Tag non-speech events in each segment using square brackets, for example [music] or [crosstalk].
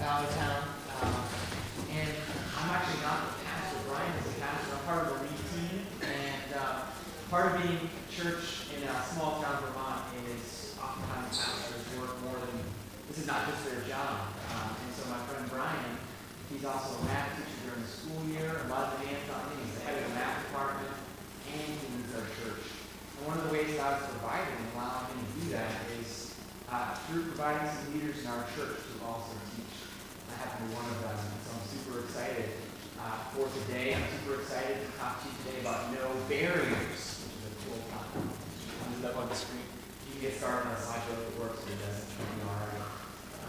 Valleytown. Um, and I'm actually not the pastor. Brian is the pastor. I'm part of the lead team. And uh, part of being church in a small town Vermont is oftentimes pastors work more than, this is not just their job. Um, and so my friend Brian, he's also a math teacher during the school year. A lot of demands on him. He's the head of the math department and he leads our church. And one of the ways God's provided and allowing him to do that is uh, through providing some leaders in our church to also one of them, so I'm super excited uh, for today. I'm super excited to talk to you today about no barriers, which is a cool topic. I'll up on the screen. You can get started on a slideshow if it works, but it doesn't. All right.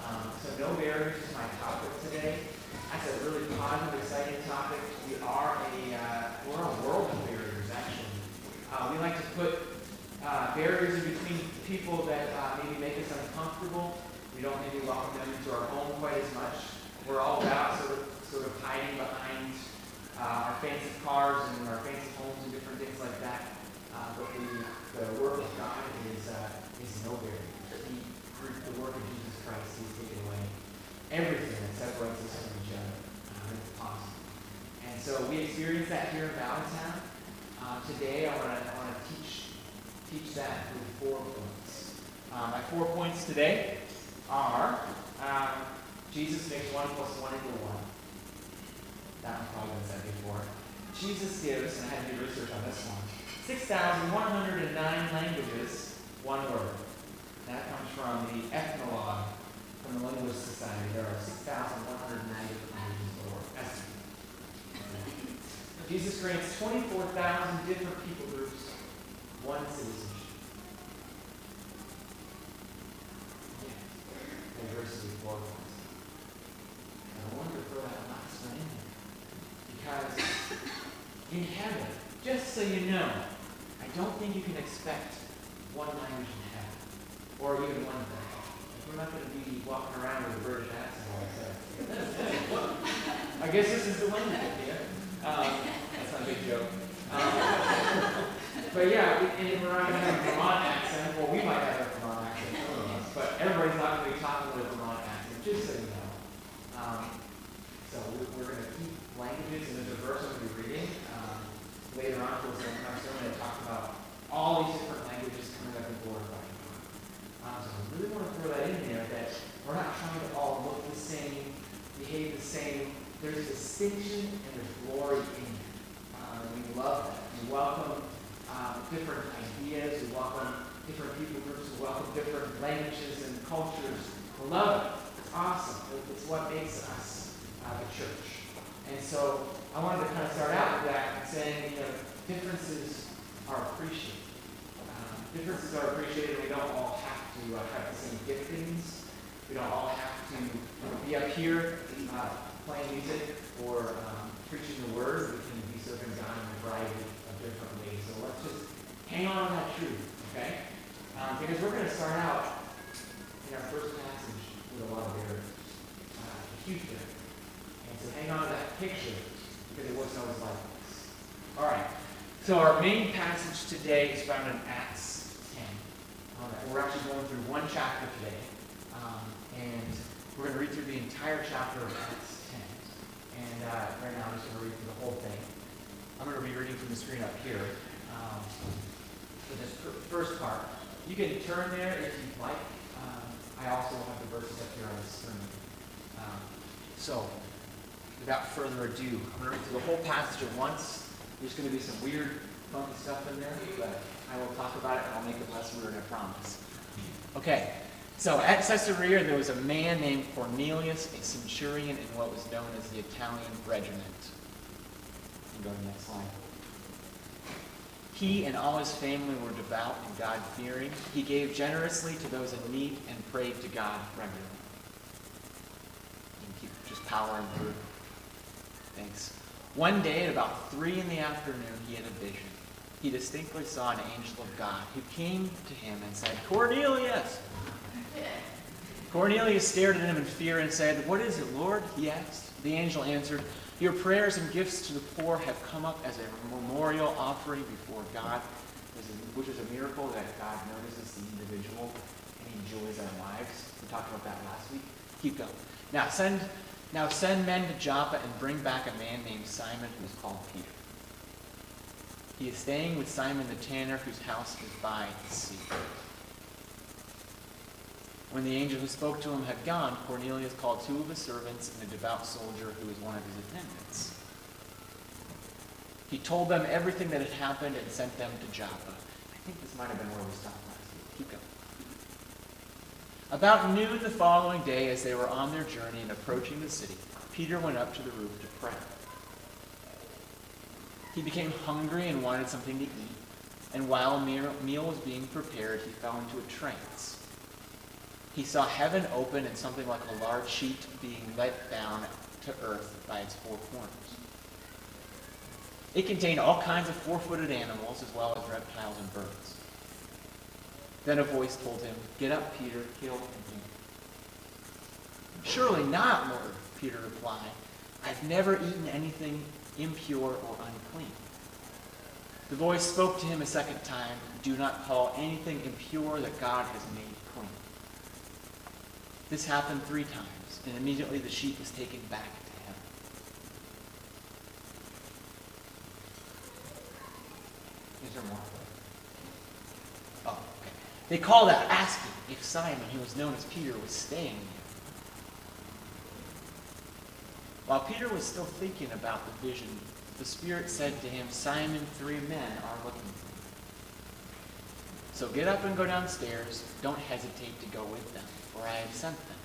Um, so no barriers is my topic today. That's a really positive, exciting topic. We are a uh, we're a world of barriers, actually. Uh, we like to put uh, barriers in between people that uh, maybe make us uncomfortable. We don't maybe welcome them into our home quite as much. We're all about sort of sort of hiding behind uh, our fancy cars and our fancy homes and different things like that. Uh, but the, the work of God is uh, is no barrier. He, the work of Jesus Christ, He's taken away everything that separates us from each other. Uh, it's awesome. And so we experience that here in Valleytown. Uh, today, I want to I want to teach teach that through four points. Uh, my four points today are um, Jesus makes one plus one equal one. That one's probably been said before. Jesus gives, and I had to do research on this one, 6,109 languages, one word. That comes from the Ethnologue from the Linguist Society. There are 6,190 languages or estimate. [laughs] Jesus grants 24,000 different people groups one citizenship. Yeah. Diversity glorifies. I wonder throw that last in there. Because in heaven, just so you know, I don't think you can expect one language in heaven. Or even one thing. We're not going to be walking around with a British accent all. I guess this is the language, yeah. Um, that's not a big joke. Um, but yeah, we- and we're going to have a Vermont accent. Well, we might have a Vermont accent, but everybody's not going to be talking with a Vermont accent, just so you know. Um, so we- we're going to keep languages in the diverse I'm going to reading. Um, later on, towards the end of our sermon, I talk about all these different languages coming up and glorifying. Um, so I really want to throw that in there that we're not trying to all look the same, behave the same. There's distinction and there's glory in it. Um, we love that. We welcome um, different ideas. We welcome different people groups. We welcome different languages and cultures. We love it. Awesome. It's what makes us uh, the church. And so I wanted to kind of start out with that saying, you know, differences are appreciated. Um, differences are appreciated. We don't all have to uh, have the same giftings. We don't all have to be up here uh, playing music or um, preaching the word. We can be serving God in a variety of different ways. So let's just hang on to that truth, okay? Um, because we're going to start out in our first passage a lot of barriers, uh. And so hang on to that picture because it wasn't always like this. All right. So our main passage today is found in Acts 10. All right. We're actually going through one chapter today. Um, and we're going to read through the entire chapter of Acts 10. And uh, right now I'm just going to read through the whole thing. I'm going to be reading from the screen up here um, for this fir- first part. You can turn there if you'd like. I also have the verses up here on the screen. Um, so, without further ado, I'm going to read through the whole passage at once. There's going to be some weird, funky stuff in there, but I will talk about it and I'll make it less weird, I promise. Okay, so at Caesarea there was a man named Cornelius, a centurion in what was known as the Italian regiment. Go to the next slide. He and all his family were devout and God-fearing. He gave generously to those in need and prayed to God regularly. You can keep just powering through. Thanks. One day at about three in the afternoon, he had a vision. He distinctly saw an angel of God who came to him and said, Cornelius! Cornelius stared at him in fear and said, What is it, Lord? He asked. The angel answered, Your prayers and gifts to the poor have come up as a memorial offering before God, which is a miracle that God notices the individual and he enjoys our lives. We talked about that last week. Keep going. Now send, now send men to Joppa and bring back a man named Simon who is called Peter. He is staying with Simon the tanner, whose house is by the sea. When the angel who spoke to him had gone, Cornelius called two of his servants and a devout soldier who was one of his attendants. He told them everything that had happened and sent them to Joppa. I think this might have been where we stopped last week. Keep going. About noon the following day, as they were on their journey and approaching the city, Peter went up to the roof to pray. He became hungry and wanted something to eat, and while a meal was being prepared, he fell into a trance. He saw heaven open and something like a large sheet being let down to earth by its four corners. It contained all kinds of four-footed animals as well as reptiles and birds. Then a voice told him, Get up, Peter, kill and eat. Surely not, Lord, Peter replied. I've never eaten anything impure or unclean. The voice spoke to him a second time, Do not call anything impure that God has made. This happened three times, and immediately the sheep was taken back to him. Is there more? Oh, okay. They called out, asking if Simon, who was known as Peter, was staying there. While Peter was still thinking about the vision, the Spirit said to him, Simon, three men are looking for you. So get up and go downstairs. Don't hesitate to go with them, for I have sent them.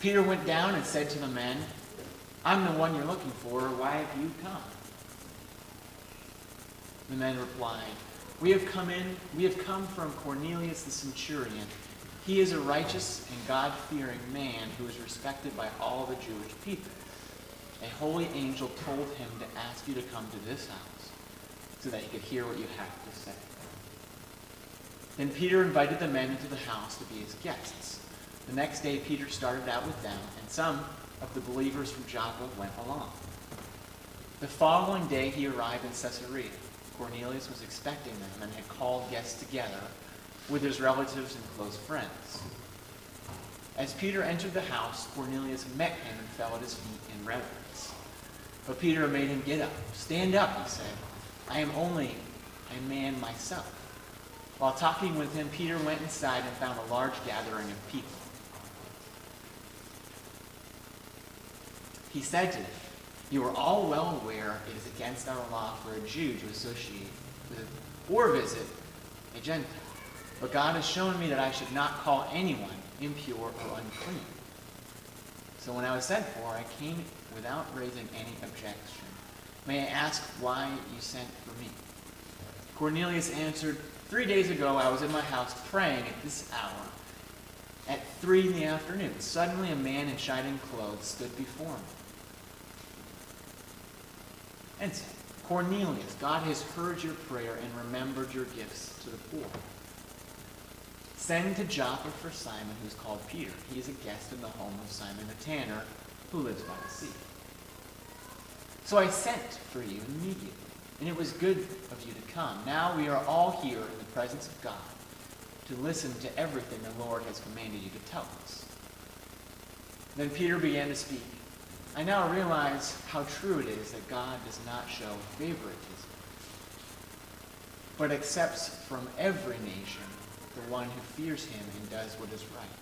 Peter went down and said to the men, I'm the one you're looking for. Why have you come? The men replied, We have come in, we have come from Cornelius the centurion he is a righteous and God-fearing man who is respected by all the Jewish people. A holy angel told him to ask you to come to this house so that he could hear what you have to say. Then Peter invited the men into the house to be his guests. The next day, Peter started out with them, and some of the believers from Joppa went along. The following day, he arrived in Caesarea. Cornelius was expecting them and had called guests together with his relatives and close friends. As Peter entered the house, Cornelius met him and fell at his feet in reverence. But Peter made him get up. Stand up, he said. I am only a man myself. While talking with him, Peter went inside and found a large gathering of people. He said to them, You are all well aware it is against our law for a Jew to associate with or visit a Gentile. But God has shown me that I should not call anyone impure or unclean. So when I was sent for, I came without raising any objection. May I ask why you sent for me? Cornelius answered, Three days ago I was in my house praying at this hour. At three in the afternoon, suddenly a man in shining clothes stood before me and said, Cornelius, God has heard your prayer and remembered your gifts to the poor. Send to Joppa for Simon, who's called Peter. He is a guest in the home of Simon the tanner, who lives by the sea. So I sent for you immediately, and it was good of you to come. Now we are all here in the presence of God to listen to everything the Lord has commanded you to tell us. Then Peter began to speak. I now realize how true it is that God does not show favoritism, but accepts from every nation the one who fears him and does what is right.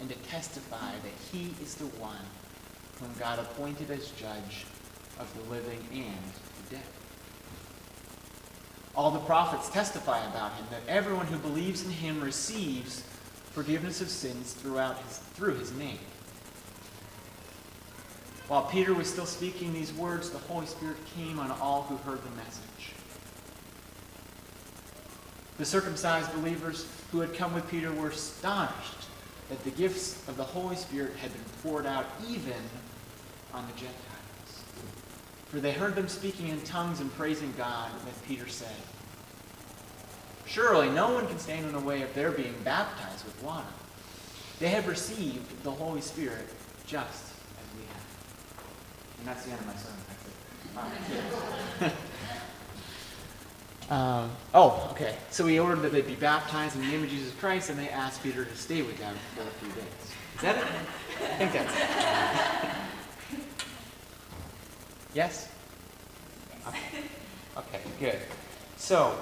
and to testify that he is the one whom God appointed as judge of the living and the dead. All the prophets testify about him that everyone who believes in him receives forgiveness of sins throughout his, through his name. While Peter was still speaking these words, the Holy Spirit came on all who heard the message. The circumcised believers who had come with Peter were astonished that the gifts of the Holy Spirit had been poured out even on the Gentiles. For they heard them speaking in tongues and praising God, as Peter said, Surely no one can stand in the way of their being baptized with water. They have received the Holy Spirit just as we have. And that's the end of my sermon. [laughs] Um, oh, okay. So he ordered that they be baptized in the name of Jesus Christ, and they asked Peter to stay with them for a few days. Is that it? I think that's it. Yes? Okay, okay good. So,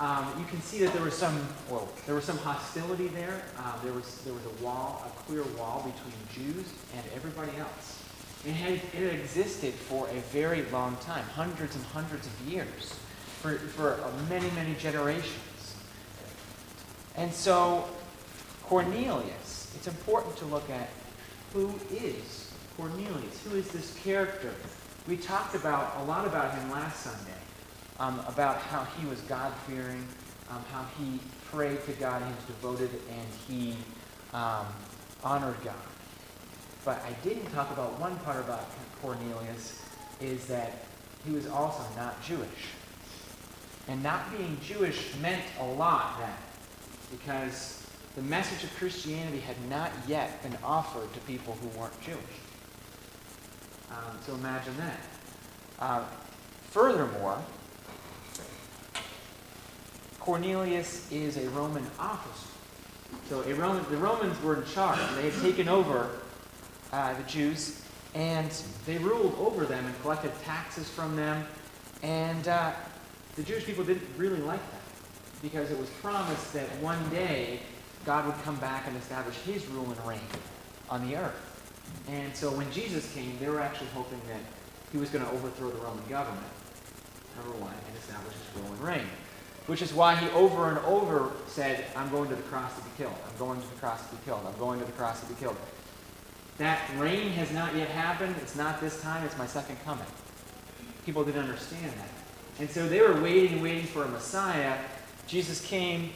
um, you can see that there was some, well, there was some hostility there. Uh, there was there was a wall, a clear wall between Jews and everybody else. It had, it had existed for a very long time, hundreds and hundreds of years for, for many, many generations. And so, Cornelius, it's important to look at who is Cornelius? Who is this character? We talked about a lot about him last Sunday, um, about how he was God-fearing, um, how he prayed to God, he was devoted, and he um, honored God. But I didn't talk about one part about Cornelius, is that he was also not Jewish. And not being Jewish meant a lot then, because the message of Christianity had not yet been offered to people who weren't Jewish. Um, so imagine that. Uh, furthermore, Cornelius is a Roman officer. So Roman, the Romans were in charge. They had taken over uh, the Jews, and they ruled over them and collected taxes from them. And uh, the Jewish people didn't really like that because it was promised that one day God would come back and establish his rule and reign on the earth. And so when Jesus came, they were actually hoping that he was going to overthrow the Roman government, number one, and establish his rule and reign. Which is why he over and over said, I'm going to the cross to be killed. I'm going to the cross to be killed. I'm going to the cross to be killed. That reign has not yet happened. It's not this time. It's my second coming. People didn't understand that. And so they were waiting waiting for a Messiah. Jesus came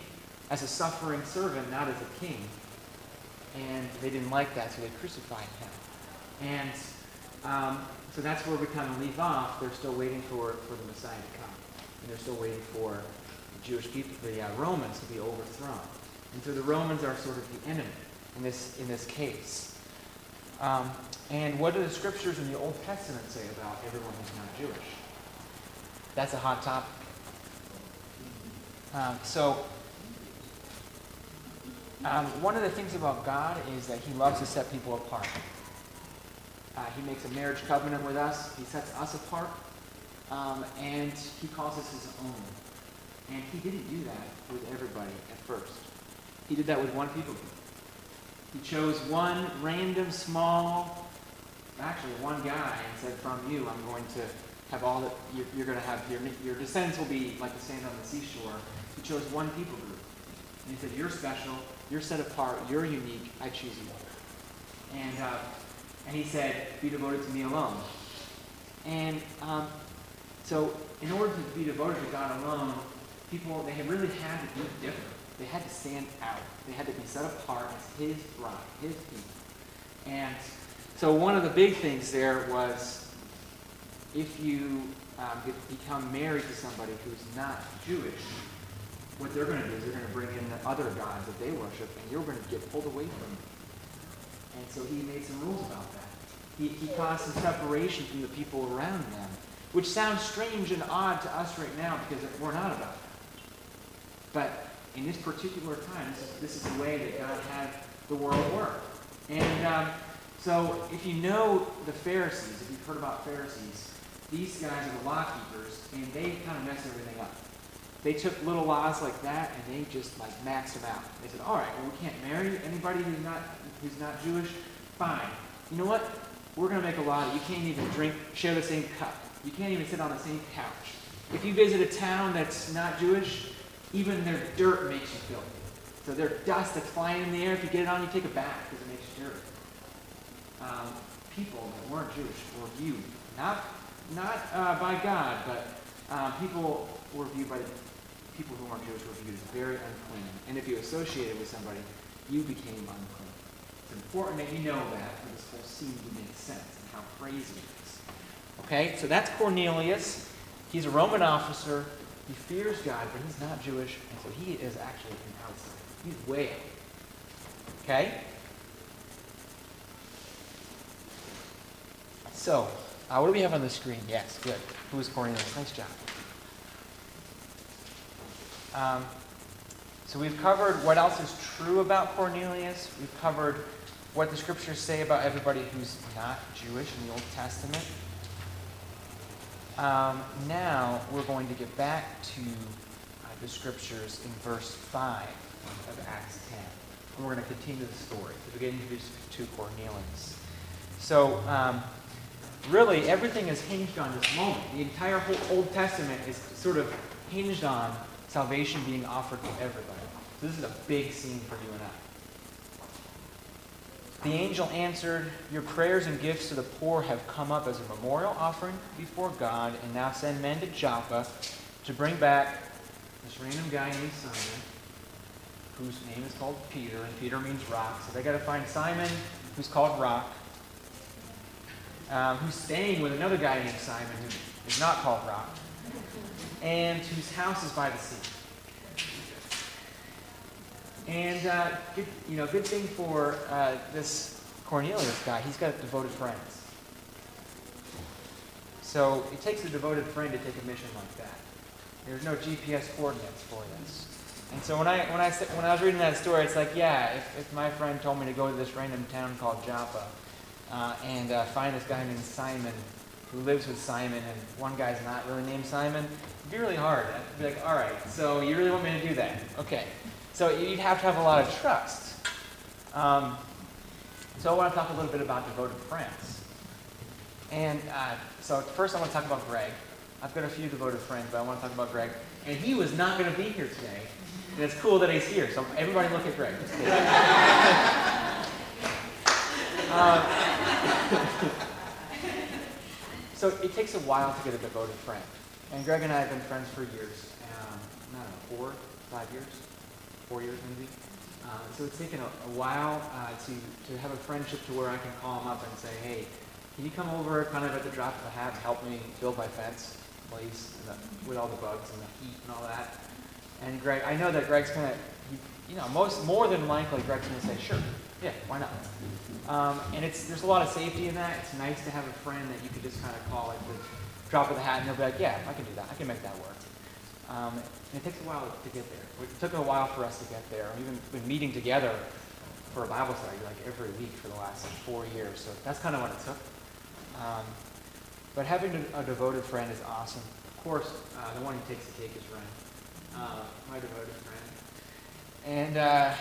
as a suffering servant, not as a king. And they didn't like that, so they crucified him. And um, so that's where we kind of leave off. They're still waiting for, for the Messiah to come. And they're still waiting for the Jewish people, the uh, Romans, to be overthrown. And so the Romans are sort of the enemy in this, in this case. Um, and what do the scriptures in the Old Testament say about everyone who's not Jewish? That's a hot topic. Um, so, um, one of the things about God is that He loves to set people apart. Uh, he makes a marriage covenant with us. He sets us apart, um, and He calls us His own. And He didn't do that with everybody at first. He did that with one people group. He chose one random, small, actually one guy, and said, "From you, I'm going to." Have all that you're, you're going to have your your descendants will be like the sand on the seashore. He chose one people group, and he said, "You're special. You're set apart. You're unique. I choose you." And uh, and he said, "Be devoted to me alone." And um, so, in order to be devoted to God alone, people they really had to be different. They had to stand out. They had to be set apart as His bride, His people. And so, one of the big things there was if you um, become married to somebody who's not Jewish, what they're going to do is they're going to bring in the other gods that they worship, and you're going to get pulled away from them. And so he made some rules about that. He, he caused some separation from the people around them, which sounds strange and odd to us right now because we're not about that. But in this particular time, this is, this is the way that God had the world work. And um, so if you know the Pharisees, if you've heard about Pharisees, these guys are the law keepers, and they kind of mess everything up. they took little laws like that and they just like maxed them out. They said, all right, well, we can't marry anybody who's not who's not Jewish. Fine. You know what? We're going to make a law that you can't even drink, share the same cup. You can't even sit on the same couch. If you visit a town that's not Jewish, even their dirt makes you filthy. So their dust that's flying in the air, if you get it on, you take a bath because it makes you dirty. Um, people that weren't Jewish were viewed, not, not uh, by God, but uh, people were viewed by people who weren't Jewish were viewed as very unclean. And if you associated with somebody, you became unclean. It's important that you know that for this whole scene to make sense and how crazy it is. Okay, so that's Cornelius. He's a Roman officer. He fears God, but he's not Jewish, and so he is actually an outsider. He's way out. Okay? So, uh, what do we have on the screen? Yes, good. Who is Cornelius? Nice job. Um, so we've covered what else is true about Cornelius. We've covered what the scriptures say about everybody who's not Jewish in the Old Testament. Um, now we're going to get back to uh, the scriptures in verse 5 of Acts 10. And we're going to continue the story. We get introduced to Cornelius. So, um, really, everything is hinged on this moment. The entire whole Old Testament is sort of hinged on salvation being offered to everybody. So this is a big scene for you and I. The angel answered, Your prayers and gifts to the poor have come up as a memorial offering before God, and now send men to Joppa to bring back this random guy named Simon, whose name is called Peter, and Peter means rock. So they got to find Simon, who's called Rock, um, who's staying with another guy named Simon, who is not called Rock, and whose house is by the sea. And uh, good, you know, good thing for uh, this Cornelius guy, he's got devoted friends. So it takes a devoted friend to take a mission like that. There's no GPS coordinates for this. And so when I when I when I was reading that story, it's like, yeah, if, if my friend told me to go to this random town called Joppa uh, and uh, find this guy named Simon who lives with Simon, and one guy's not really named Simon, it'd be really hard. I'd be like, all right, so you really want me to do that? Okay. So you'd have to have a lot of trust. Um, so I want to talk a little bit about devoted friends. And uh, so first I want to talk about Greg. I've got a few devoted friends, but I want to talk about Greg. And he was not going to be here today. And it's cool that he's here. So everybody look at Greg. [laughs] uh, [laughs] so it takes a while to get a devoted friend. And Greg and I have been friends for years. Um, I don't know, four, five years? four years maybe. Uh, so it's taken a, a while uh, to, to have a friendship to where I can call him up and say, hey, can you come over kind of at the drop of a hat and help me build my fence, please, with all the bugs and the heat and all that? And Greg, I know that Greg's going to, you know, most more than likely Greg's going to say, sure, yeah, why not? Um, and it's there's a lot of safety in that. It's nice to have a friend that you can just kind of call like the drop of the hat, and they'll be like, yeah, I can do that. I can make that work. Um, and it takes a while to get there. It took a while for us to get there. We've been, been meeting together for a Bible study like every week for the last like, four years. So that's kind of what it took. Um, but having a, a, devoted friend is awesome. Of course, uh, the one who takes the cake is Ren, uh, my devoted friend. And uh,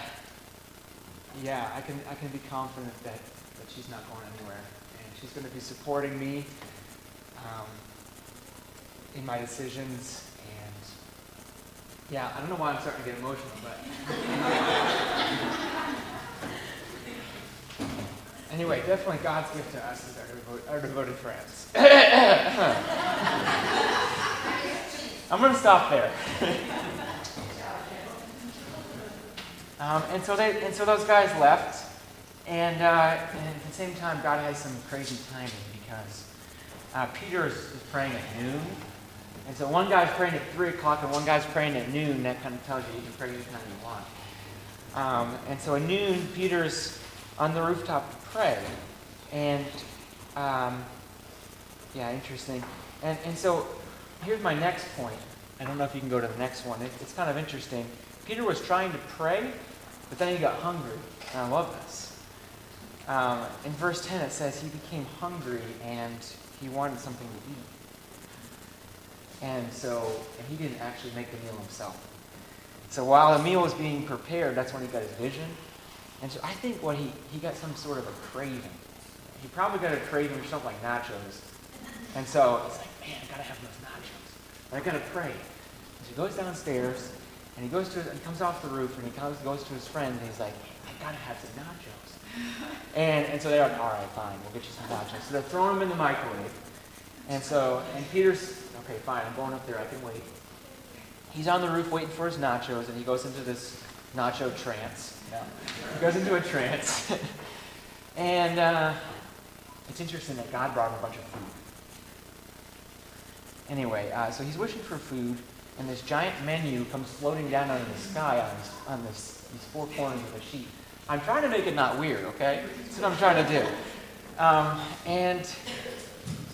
yeah, I can I can be confident that, that she's not going anywhere, and she's going to be supporting me um, in my decisions And yeah, I don't know why I'm starting to get emotional, but. [laughs] anyway, definitely God's gift to us is our, devo- our devoted friends. [coughs] I'm going to stop there. [laughs] um, and so they, and so those guys left, and, uh, and, at the same time, God has some crazy timing because uh, Peter is, is praying at noon and so one guy's praying at 3 o'clock and one guy's praying at noon. That kind of tells you you can pray anytime you want. Um, and so at noon, Peter's on the rooftop to pray. And, um, yeah, interesting. And, and so here's my next point. I don't know if you can go to the next one. It, it's kind of interesting. Peter was trying to pray, but then he got hungry. And I love this. Um, in verse 10, it says he became hungry and he wanted something to eat. And so, and he didn't actually make the meal himself. So while the meal was being prepared, that's when he got his vision. And so I think what he, he got some sort of a craving. He probably got a craving for something like nachos. And so it's like, man, I gotta have those nachos. And I gotta pray. So he goes downstairs and he goes to he comes off the roof and he comes, goes to his friend and he's like, I gotta have some nachos. And, and so they're like, all right, fine, we'll get you some nachos. So they're throwing them in the microwave. And so, and Peter's, okay, fine, I'm going up there, I can wait. He's on the roof waiting for his nachos, and he goes into this nacho trance. No. He goes into a trance. [laughs] and uh, it's interesting that God brought him a bunch of food. Anyway, uh, so he's wishing for food, and this giant menu comes floating down out of the sky on, this, on this, these four corners of the sheet. I'm trying to make it not weird, okay? That's what I'm trying to do. Um, and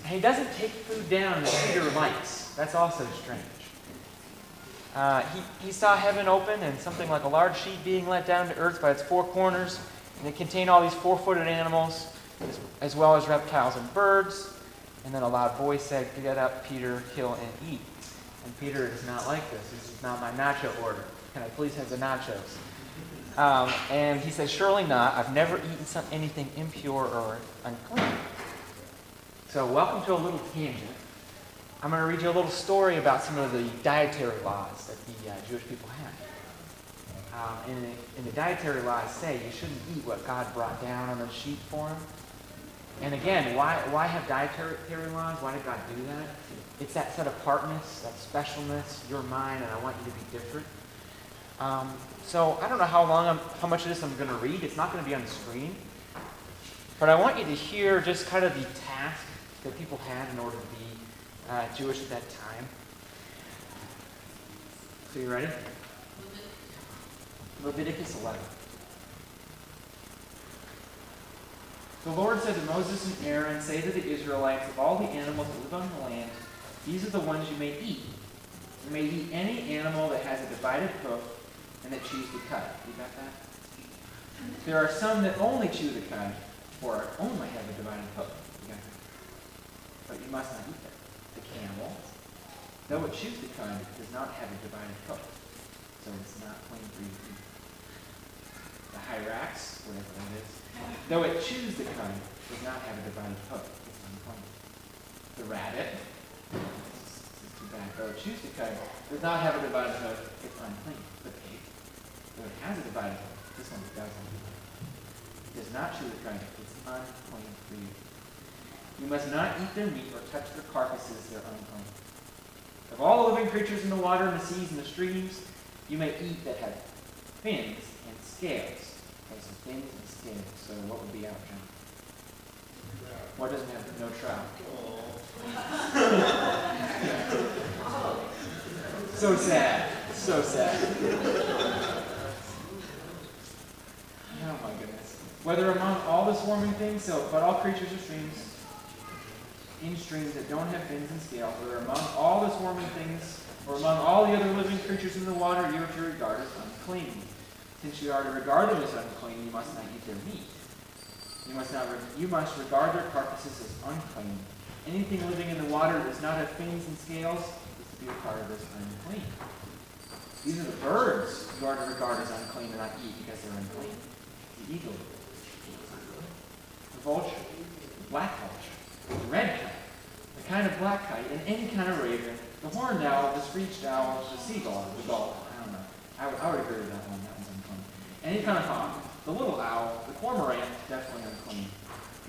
he doesn't take food down that Peter likes. That's also strange. Uh, he, he saw heaven open and something like a large sheet being let down to earth by its four corners, and it contained all these four footed animals, as, as, well as reptiles and birds. And then a loud voice said, Get up, Peter, kill and eat. And Peter is not like this. This is not my nacho order. Can I please have the nachos? Um, and he says, Surely not. I've never eaten some, anything impure or unclean. So, welcome to a little tangent. I'm going to read you a little story about some of the dietary laws that the uh, Jewish people had. Um, and, the, and the dietary laws say you shouldn't eat what God brought down on the sheet for him. And again, why, why have dietary laws? Why did God do that? It's that set of apartness, that specialness. You're mine, and I want you to be different. Um, so I don't know how long, I'm, how much of this I'm going to read. It's not going to be on the screen. But I want you to hear just kind of the task that people had in order to be uh, Jewish at that time. So you ready? Leviticus 11. The Lord said to Moses and Aaron, Say to the Israelites, of all the animals that live on the land, these are the ones you may eat. You may eat any animal that has a divided hoof and that chews the cud. You got that? There are some that only chew the cud, or only have a divided hoof. You got that? But you must not eat them The camel, though it chews the cud, does not have a divided hoof, so it's not clean for you hyrax, whatever that is, though it chews the cud, does not have a divided hoof, it's unclean. The rabbit, it chews the cud, does not have a divided hoof, it's unclean. The pig, though it has a divided hoof, this one doesn't. It does not chew the cud, it's unclean for you. You must not eat their meat or touch their carcasses, they're unclean. Of all living creatures in the water and the seas and the streams, you may eat that have fins and scales. So and scales. So what would be out, John? What doesn't it have no trout? [laughs] so sad. So sad. Oh my goodness. Whether among all the swarming things, so but all creatures of streams, in streams that don't have fins and scales, whether among all the swarming things or among all the other living creatures in the water, you are to regard as unclean. Since you are to regard them as unclean, you must not eat their meat. You must not. you must regard their carcasses as unclean. Anything living in the water that does not have fins and scales is to be a part of this unclean. These are the birds you are to regard as unclean and not eat because they're unclean. The eagle, the vulture, the black vulture the red kite, the kind of black kite, and any kind of raven, the horned owl, the screeched owl, the seagull, the gull. I don't know. I would, I would agree with that one. Any kind of hawk, the little owl, the cormorant, definitely unclean.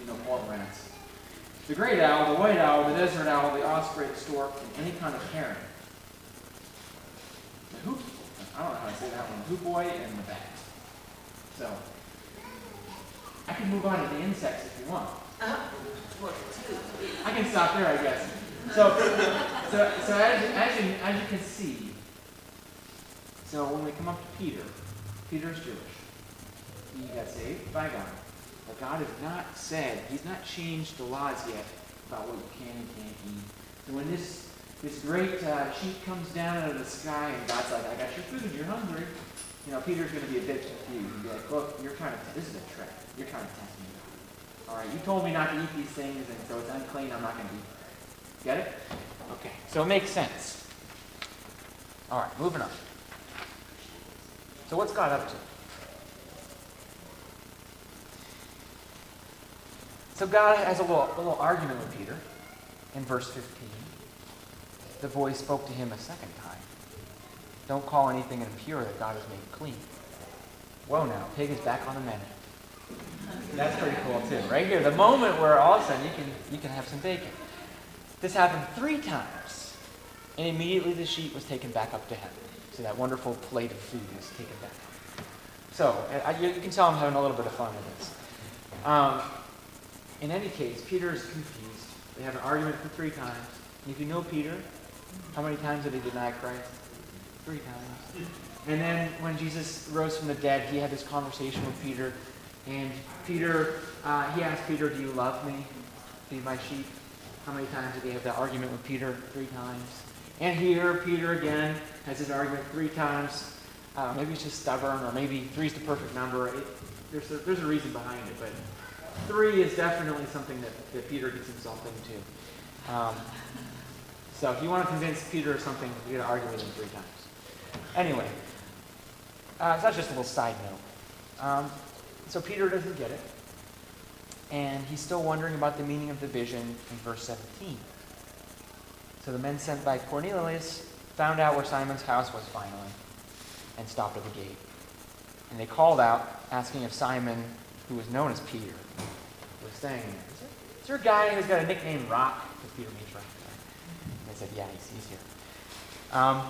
You know, cormorants. The great owl, the white owl, the desert owl, the osprey, the stork, and any kind of heron. The hoop, I don't know how to say that one, the hoop boy and the bat. So, I can move on to the insects if you want. I can stop there, I guess. So, so, so as, as, you, as you can see, so when we come up to Peter, Peter's Jewish. He got saved by God. But God has not said, he's not changed the laws yet about what you can and can't eat. So when this, this great uh, sheet comes down out of the sky and God's like, I got your food, you're hungry, you know, Peter's going to be a bit confused and be like, look, you're trying to, this is a trick. You're trying to test me. All right, you told me not to eat these things, and so it's unclean. I'm not going to eat. Get it? Okay. So it makes sense. All right, moving on. So what's God up to? So God has a little, a little argument with Peter in verse 15. The voice spoke to him a second time. Don't call anything impure that God has made clean. Whoa now, pig is back on the menu. That's pretty cool too. Right here, the moment where all of a sudden you can you can have some bacon. This happened three times. And immediately the sheet was taken back up to heaven. So that wonderful plate of food was taken back. So I, you, you can tell I'm having a little bit of fun with this. Um, in any case, Peter is confused. They have an argument for three times. And if you know Peter, how many times did he deny Christ? Three times. And then when Jesus rose from the dead, he had this conversation with Peter. And Peter, uh, he asked Peter, Do you love me? Feed my sheep? How many times did he have that argument with Peter? Three times. And here, Peter again has his argument three times. Uh, maybe he's just stubborn, or maybe three is the perfect number. It, there's, a, there's a reason behind it, but three is definitely something that, that Peter gets himself into. Um, so if you want to convince Peter of something, you got to argue with him three times. Anyway, uh, so that's just a little side note. Um, so Peter doesn't get it, and he's still wondering about the meaning of the vision in verse 17. So the men sent by Cornelius found out where Simon's house was finally and stopped at the gate. And they called out, asking if Simon, who was known as Peter, was staying there. Is there, is there a guy who's got a nickname Rock? Because Peter means Rock. And they said, yeah, he's, he's here. Um,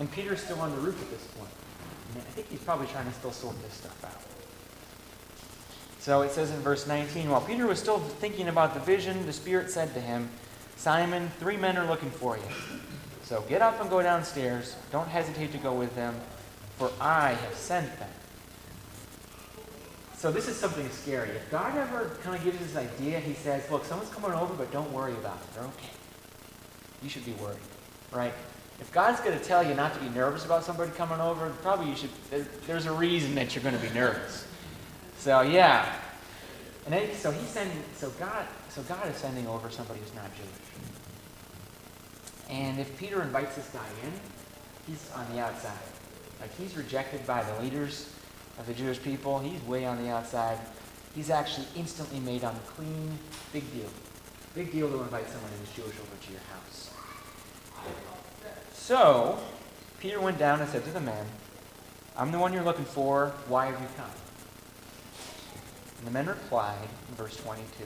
and Peter's still on the roof at this point. I think he's probably trying to still sort this stuff out. So it says in verse 19, while Peter was still thinking about the vision, the Spirit said to him, Simon, three men are looking for you. So get up and go downstairs. Don't hesitate to go with them, for I have sent them. So this is something scary. If God ever kind of gives this idea, he says, look, someone's coming over, but don't worry about it. They're okay. You should be worried, right? If God's going to tell you not to be nervous about somebody coming over, probably you should, there's a reason that you're going to be nervous. So yeah. And then, so he's sending, so God, so God is sending over somebody who's not Jewish. And if Peter invites this guy in, he's on the outside. Like he's rejected by the leaders of the Jewish people. He's way on the outside. He's actually instantly made unclean. Big deal. Big deal to invite someone who's Jewish over to your house. So, Peter went down and said to the men, I'm the one you're looking for. Why have you come? And the men replied, in verse 22,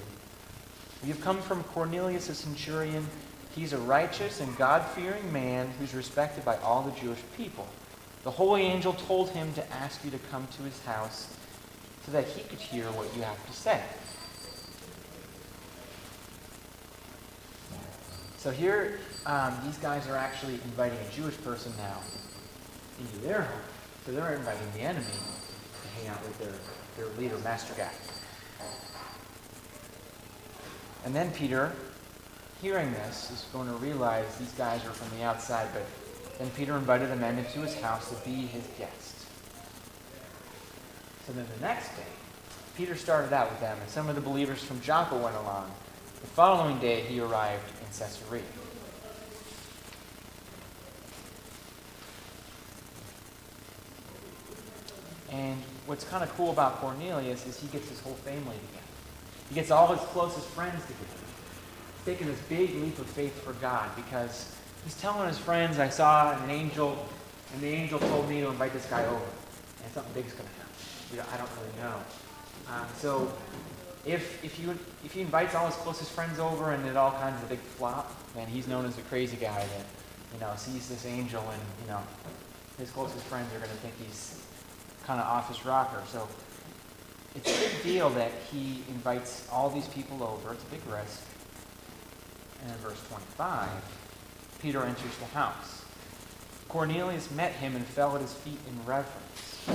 Have come from Cornelius, a centurion. He's a righteous and God fearing man who's respected by all the Jewish people. The holy angel told him to ask you to come to his house so that he could hear what you have to say. So here, um, these guys are actually inviting a Jewish person now into their home. So they're inviting the enemy to hang out with their, their leader, master guy. And then Peter, hearing this, is going to realize these guys are from the outside, but then Peter invited the men into his house to be his guest. So then the next day, Peter started out with them, and some of the believers from Joppa went along. The following day, he arrived in Caesarea. And what's kind of cool about Cornelius is he gets his whole family together. He gets all his closest friends together. He's taking this big leap of faith for God because he's telling his friends, I saw an angel, and the angel told me to invite this guy over. And something big's going to happen. I don't really know. Um, so if, if, you, if he invites all his closest friends over and it all kinds of a big flop, then he's known as the crazy guy that, you know, sees this angel and, you know, his closest friends are going to think he's kind of off his rocker. So it's a big deal that he invites all these people over. It's a big risk. And in verse 25, Peter enters the house. Cornelius met him and fell at his feet in reverence.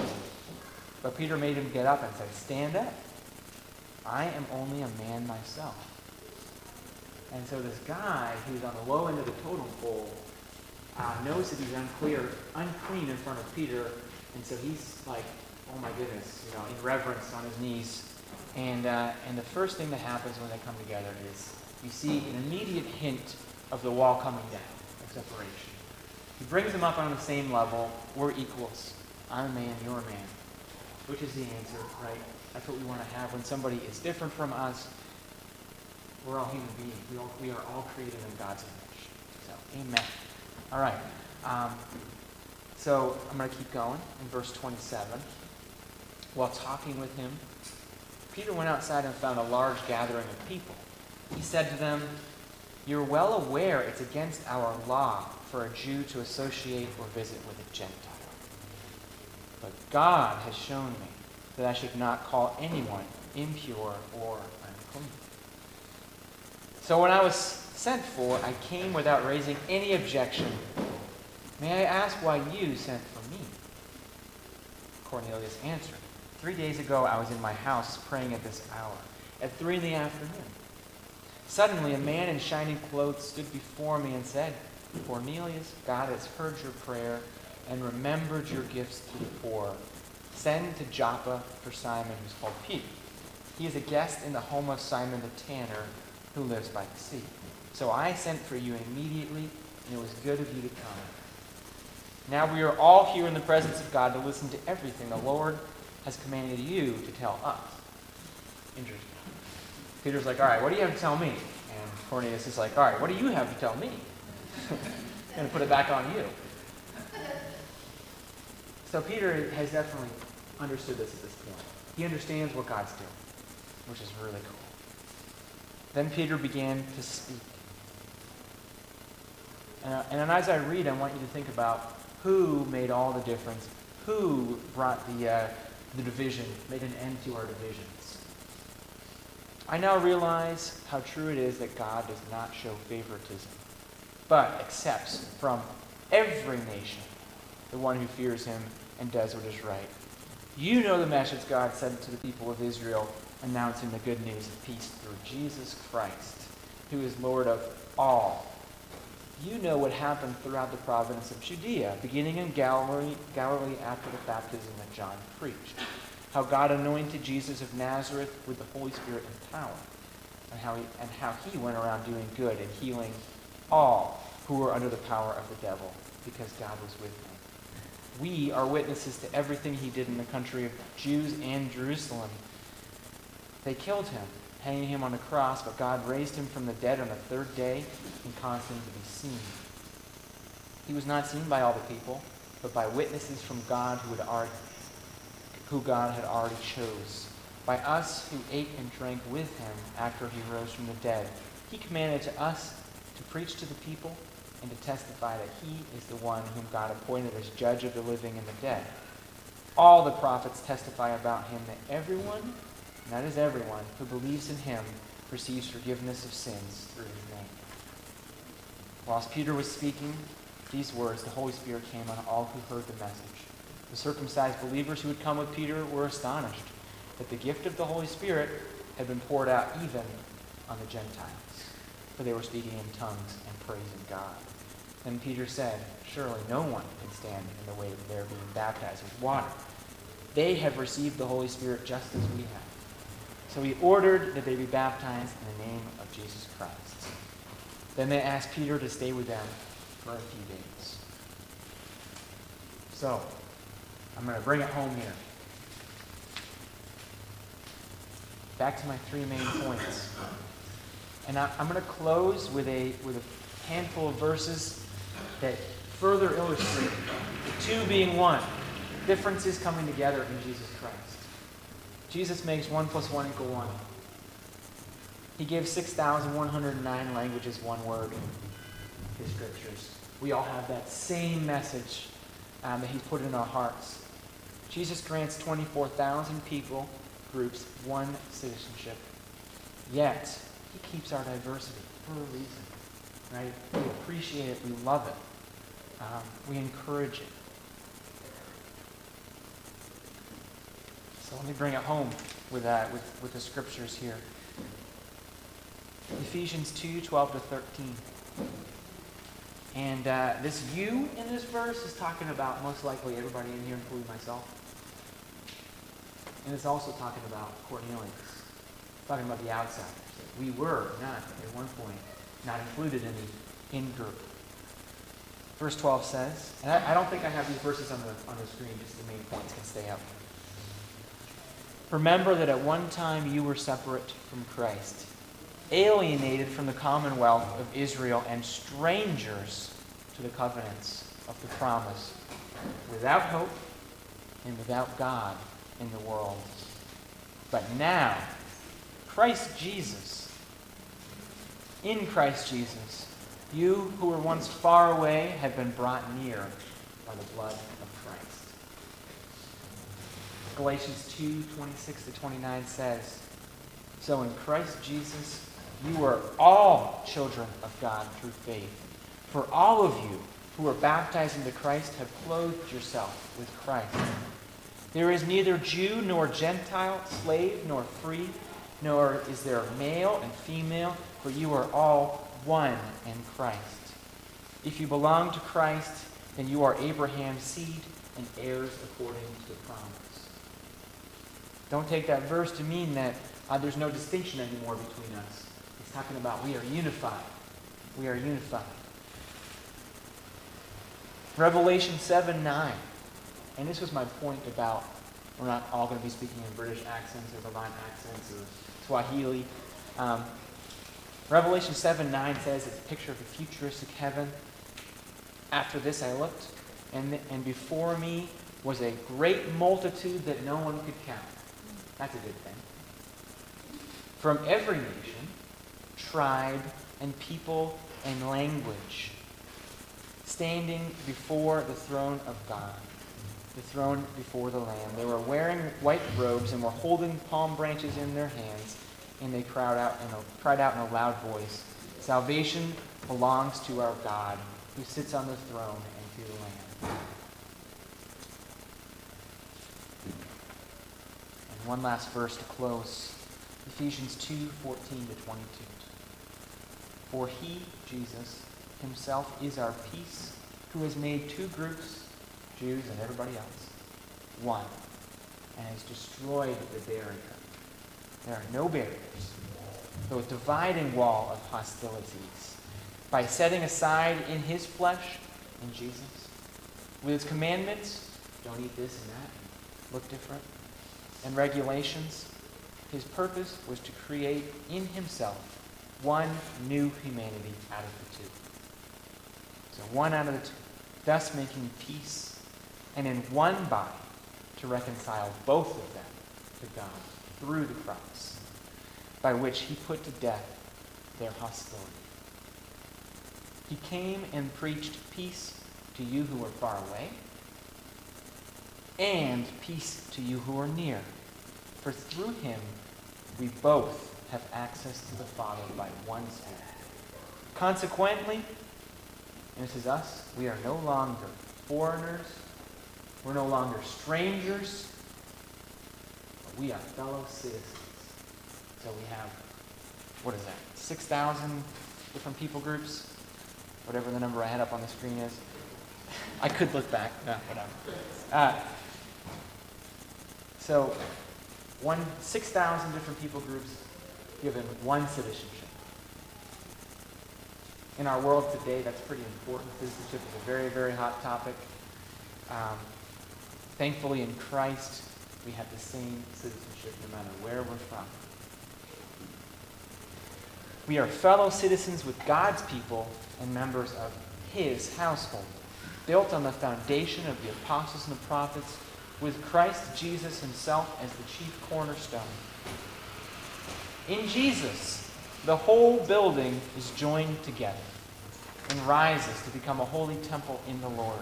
But Peter made him get up and said, Stand up. I am only a man myself. And so this guy who's on the low end of the totem pole uh, knows that he's unclear, unclean in front of Peter, and so he's like, oh my goodness, you know, in reverence on his knees. And, uh, and the first thing that happens when they come together is you see an immediate hint of the wall coming down, of separation. He brings them up on the same level. We're equals. I'm a man, you're a man. Which is the answer, right? That's what we want to have when somebody is different from us. We're all human beings. We, all, we are all created in God's image. So, amen. All right. Um, so I'm going to keep going in verse 27. While talking with him, Peter went outside and found a large gathering of people. He said to them, You're well aware it's against our law for a Jew to associate or visit with a Gentile. But God has shown me that I should not call anyone impure or unclean. So when I was sent for, I came without raising any objection. May I ask why you sent for me? Cornelius answered, Three days ago I was in my house praying at this hour, at three in the afternoon. Suddenly a man in shining clothes stood before me and said, Cornelius, God has heard your prayer and remembered your gifts to the poor. Send to Joppa for Simon, who's called Peter. He is a guest in the home of Simon the tanner, who lives by the sea. So I sent for you immediately, and it was good of you to come. Now we are all here in the presence of God to listen to everything the Lord has commanded you to tell us. Interesting. Peter's like, all right, what do you have to tell me? And Cornelius is like, all right, what do you have to tell me? [laughs] To put it back on you. So Peter has definitely understood this at this point. He understands what God's doing, which is really cool. Then Peter began to speak. Uh, and as I read, I want you to think about who made all the difference, who brought the, uh, the division, made an end to our divisions. I now realize how true it is that God does not show favoritism, but accepts from every nation the one who fears him and does what is right. You know the message God sent to the people of Israel, announcing the good news of peace through Jesus Christ, who is Lord of all. You know what happened throughout the province of Judea, beginning in Galilee, Galilee after the baptism that John preached. How God anointed Jesus of Nazareth with the Holy Spirit and power, and how he, and how he went around doing good and healing all who were under the power of the devil, because God was with him. We are witnesses to everything he did in the country of Jews and Jerusalem. They killed him, hanging him on a cross, but God raised him from the dead on the third day and caused him to be seen. He was not seen by all the people, but by witnesses from God who, had already, who God had already chose. By us who ate and drank with him after he rose from the dead. He commanded to us to preach to the people and to testify that he is the one whom God appointed as judge of the living and the dead. All the prophets testify about him that everyone, and that is everyone, who believes in him receives forgiveness of sins through his name. Whilst Peter was speaking these words, the Holy Spirit came on all who heard the message. The circumcised believers who had come with Peter were astonished that the gift of the Holy Spirit had been poured out even on the Gentiles, for they were speaking in tongues and praising God. Then Peter said, Surely no one can stand in the way of their being baptized with water. They have received the Holy Spirit just as we have. So he ordered that they be baptized in the name of Jesus Christ. Then they asked Peter to stay with them for a few days. So, I'm going to bring it home here. Back to my three main points. And I, am going to close with a, with a handful of verses that further illustrate the two being one, differences coming together in Jesus Christ. Jesus makes 1 plus 1 equal 1. He gives 6,109 languages one word in his scriptures. We all have that same message um, that he's put in our hearts. Jesus grants 24,000 people, groups, one citizenship. Yet, he keeps our diversity for a reason. Right? We appreciate it. We love it um, we encourage it. So let me bring it home with, that, with, with the scriptures here. Ephesians 2 12 to 13. And uh, this you in this verse is talking about most likely everybody in here, including myself. And it's also talking about Cornelius. Talking about the outsiders. We were not, at one point, not included in the in group. Verse 12 says, and I, I don't think I have these verses on the, on the screen, just the main points can stay up. Remember that at one time you were separate from Christ, alienated from the commonwealth of Israel, and strangers to the covenants of the promise, without hope and without God in the world. But now, Christ Jesus, in Christ Jesus, you who were once far away have been brought near by the blood. Galatians 2 26 to 29 says, So in Christ Jesus, you are all children of God through faith. For all of you who are baptized into Christ have clothed yourself with Christ. There is neither Jew nor Gentile, slave nor free, nor is there male and female, for you are all one in Christ. If you belong to Christ, then you are Abraham's seed and heirs according to the promise. Don't take that verse to mean that uh, there's no distinction anymore between us. It's talking about we are unified. We are unified. Revelation 7 9. And this was my point about we're not all going to be speaking in British accents or Levant accents or Swahili. Um, Revelation 7 9 says it's a picture of a futuristic heaven. After this I looked, and, and before me was a great multitude that no one could count. That's a good thing. From every nation, tribe, and people and language, standing before the throne of God the throne before the Lamb. They were wearing white robes and were holding palm branches in their hands, and they cried out in a, cried out in a loud voice, Salvation belongs to our God, who sits on the throne and to the Lamb. One last verse to close. Ephesians 2, 14 to 22. For he, Jesus, himself is our peace, who has made two groups Jews and everybody else, one, and has destroyed the barrier. There are no barriers. The dividing wall of hostilities by setting aside in his flesh, in Jesus, with his commandments, don't eat this and that, look different, and regulations, his purpose was to create in himself one new humanity out of the two. So one out of the two, thus making peace and in one body to reconcile both of them to God through the cross, by which he put to death their hostility. He came and preached peace to you who are far away, and peace to you who are near. For through him we both have access to the Father by one Spirit. Consequently, and this is us, we are no longer foreigners we're no longer strangers, but we are fellow citizens. So we have, what is that, 6,000 different people groups? Whatever the number I had up on the screen is. [laughs] I could look back. No, whatever. Uh, so, one 6,000 different people groups given one citizenship. In our world today, that's pretty important. Citizenship is a very, very hot topic. Um, Thankfully, in Christ, we have the same citizenship no matter where we're from. We are fellow citizens with God's people and members of his household, built on the foundation of the apostles and the prophets, with Christ Jesus himself as the chief cornerstone. In Jesus, the whole building is joined together and rises to become a holy temple in the Lord.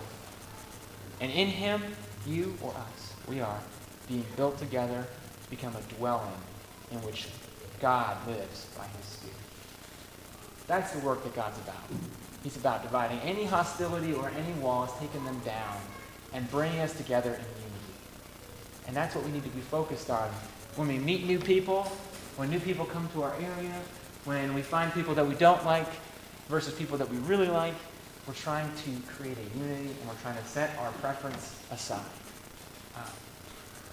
And in him, you or us, we are being built together to become a dwelling in which God lives by his Spirit. That's the work that God's about. He's about dividing any hostility or any walls, taking them down, and bringing us together in unity. And that's what we need to be focused on. When we meet new people, when new people come to our area, when we find people that we don't like versus people that we really like, we're trying to create a unity and we're trying to set our preference aside. Uh,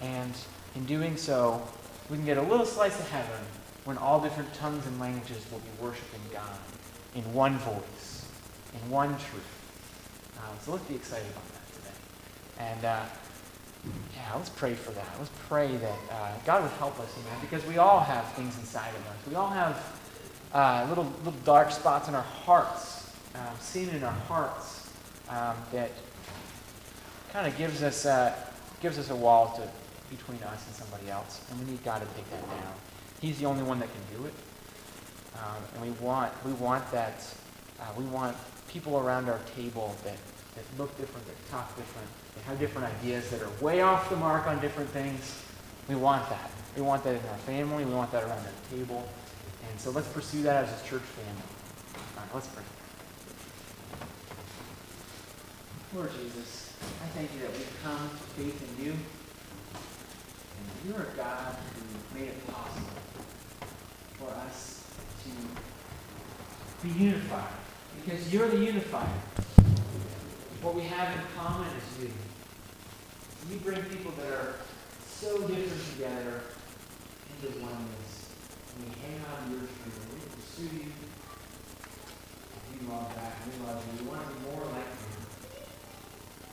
and in doing so, we can get a little slice of heaven when all different tongues and languages will be worshiping God in one voice in one truth. Um, so let's be excited about that today. And uh, yeah, let's pray for that. Let's pray that uh, God would help us in that because we all have things inside of us. We all have uh, little little dark spots in our hearts, um, sin in our hearts um, that kind of gives us uh, gives us a wall to between us and somebody else, and we need God to take that down. He's the only one that can do it, um, and we want we want that uh, we want people around our table that that look different, that talk different, that have different ideas, that are way off the mark on different things. We want that. We want that in our family. We want that around our table. And so let's pursue that as a church family. All right, let's pray. Lord Jesus, I thank you that we've come to faith in you. And you are a God who made it possible for us to be unified. Because you're the unifier. What we have in common is you. You bring people that are so different together into oneness. And we hang on your tree and we pursue you. We love that. We love you. We want to be more like you.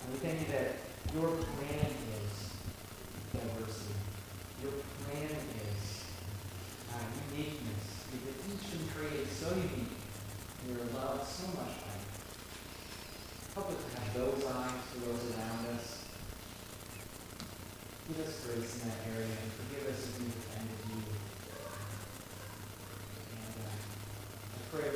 And we thank you that your plan is diversity. Your plan is uh, uniqueness. Because each been created so unique. And your love so much like. Help us to those eyes for those around us. Give us grace in that area and forgive us if we've offended you. And uh, I pray,